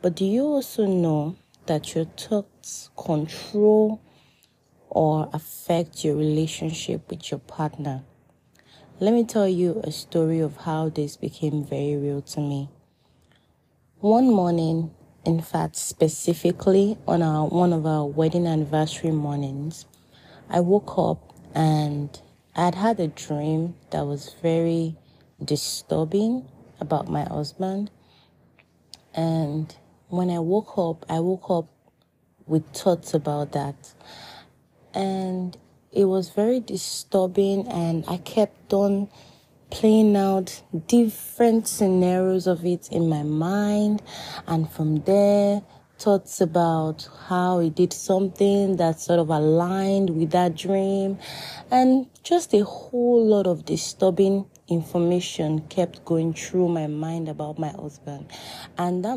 But do you also know that your thoughts control or affect your relationship with your partner? Let me tell you a story of how this became very real to me. One morning, in fact, specifically on our one of our wedding anniversary mornings, I woke up and I'd had a dream that was very disturbing about my husband. And when I woke up, I woke up with thoughts about that. And it was very disturbing, and I kept on playing out different scenarios of it in my mind. And from there, thoughts about how he did something that sort of aligned with that dream, and just a whole lot of disturbing information kept going through my mind about my husband. And that